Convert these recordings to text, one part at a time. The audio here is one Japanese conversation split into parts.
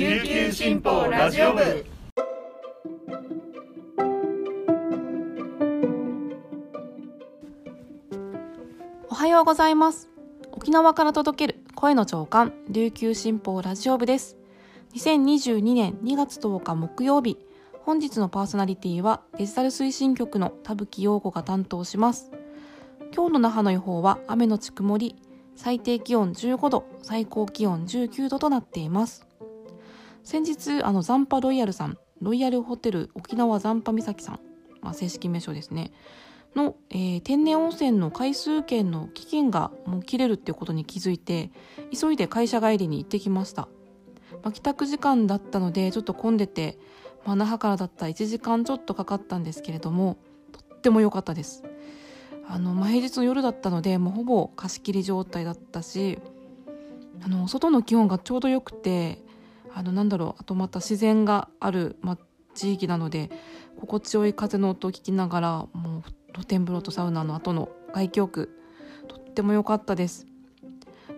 琉球新報ラジオ部。おはようございます。沖縄から届ける声の長官琉球新報ラジオ部です。2022年2月10日木曜日本日のパーソナリティはデジタル推進局の田吹陽子が担当します。今日の那覇の予報は雨のち曇り最低気温15度最高気温19度となっています。先日あのザンパロイヤルさんロイヤルホテル沖縄ザンパ岬さん、まあ、正式名称ですね。の、えー、天然温泉の回数券の期限がもう切れるっていうことに気づいて急いで会社帰りに行ってきました、まあ、帰宅時間だったのでちょっと混んでて、まあ、那覇からだったら1時間ちょっとかかったんですけれどもとっても良かったです。あの、まあ、平日の夜だったのでもうほぼ貸し切り状態だったしあの外の気温がちょうどよくてあのなんだろうあとまた自然がある、ま、地域なので心地よい風の音を聞きながらもう露天風呂とサウナの後の外気浴とっても良かったです、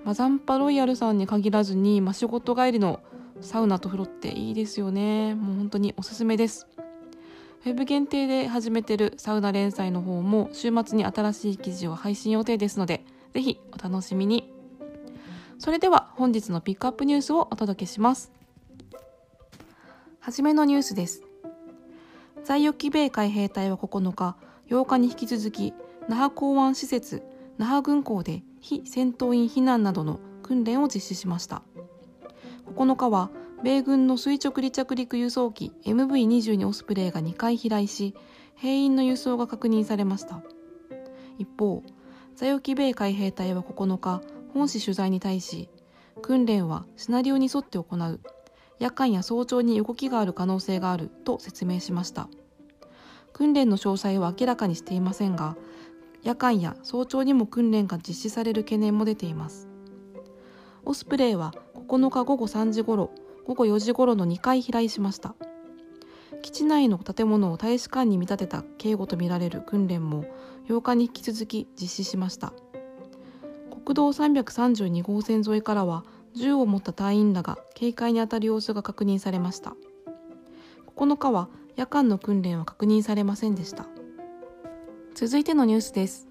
ま、ザンパロイヤルさんに限らずに、まあ、仕事帰りのサウナと風呂っていいですよね。もう本当におすすめです。ウェブ限定で始めてるサウナ連載の方も週末に新しい記事を配信予定ですのでぜひお楽しみに。それでは本日のピックアップニュースをお届けします。はじめのニュースです。在沖米海兵隊は9日8日に引き続き那覇港湾施設那覇軍港で非戦闘員避難などの訓練を実施しました。9日は米軍の垂直離着陸輸送機 MV22 オスプレイが2回飛来し兵員の輸送が確認されました。一方在沖米海兵隊は9日本市取材に対し訓練はシナリオに沿って行う。夜間や早朝に動きがある可能性があると説明しました。訓練の詳細は明らかにしていませんが夜間や早朝にも訓練が実施される懸念も出ています。オスプレイは9日午後3時ごろ午後4時ごろの2回飛来しました。基地内の建物を大使館に見立てた警護とみられる訓練も8日に引き続き実施しました。国道332号線沿いからは銃を持った隊員らが警戒に当たる様子が確認されました。9日は夜間の訓練は確認されませんでした。続いてのニュースです。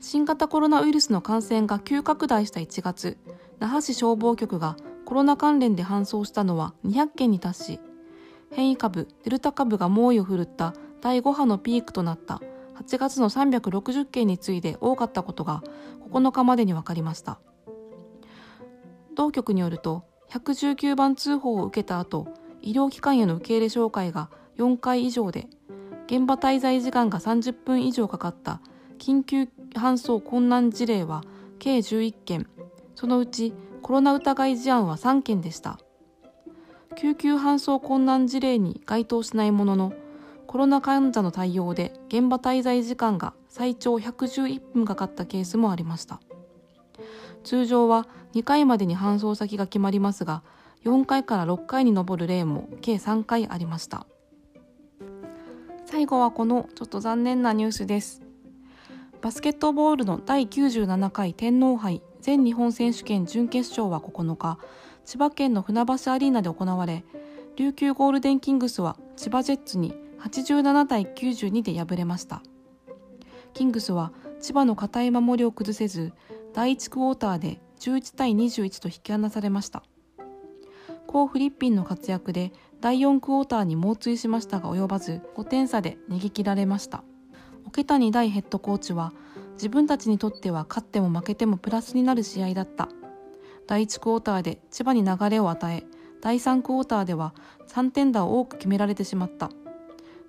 新型コロナウイルスの感染が急拡大した1月那覇市消防局がコロナ関連で搬送したのは200件に達し変異株デルタ株が猛威を振るった第5波のピークとなった8月の360件に次いで多かったことが9日までに分かりました。当局によると119番通報を受けた後医療機関への受け入れ紹介が4回以上で現場滞在時間が30分以上かかった緊急搬送困難事例は計11件そのうちコロナ疑い事案は3件でした。救急搬送困難事例に該当しないもののコロナ患者の対応で現場滞在時間が最長111分かかったケースもありました。通常は2回までに搬送先が決まりますが4回から6回に上る例も計3回ありました。最後はこのちょっと残念なニュースです。バスケットボールの第97回天皇杯全日本選手権準決勝は9日千葉県の船橋アリーナで行われ琉球ゴールデンキングスは千葉ジェッツに87対92で敗れました。キングスは千葉の堅い守りを崩せず第1クォーターで11対21と引き離されました。コー・フリッピンの活躍で第4クォーターに猛追しましたが及ばず5点差で逃げ切られました。桶谷大ヘッドコーチは自分たちにとっては勝っても負けてもプラスになる試合だった。第1クォーターで千葉に流れを与え第3クォーターでは3点打を多く決められてしまった。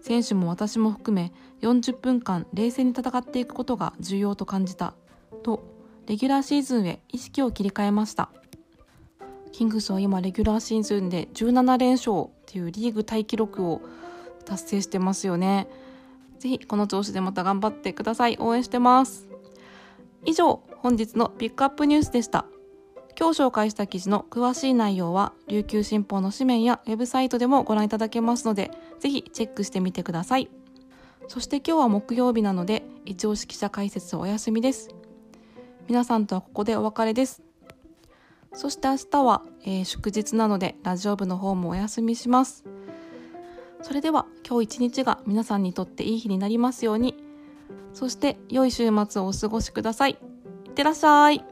選手も私も含め40分間冷静に戦っていくことが重要と感じた。とレギュラーシーズンへ意識を切り替えました。キングスは今レギュラーシーズンで17連勝っていうリーグタイ記録を達成してますよね。ぜひこの調子でまた頑張ってください。応援してます。以上本日のピックアップニュースでした。今日紹介した記事の詳しい内容は琉球新報の紙面やウェブサイトでもご覧いただけますのでぜひチェックしてみてください。そして今日は木曜日なので一押し記者解説お休みです。皆さんとはここでお別れです。そして明日は、えー、祝日なのでラジオ部の方もお休みします。それでは今日一日が皆さんにとっていい日になりますように。そして良い週末をお過ごしください。いってらっしゃい。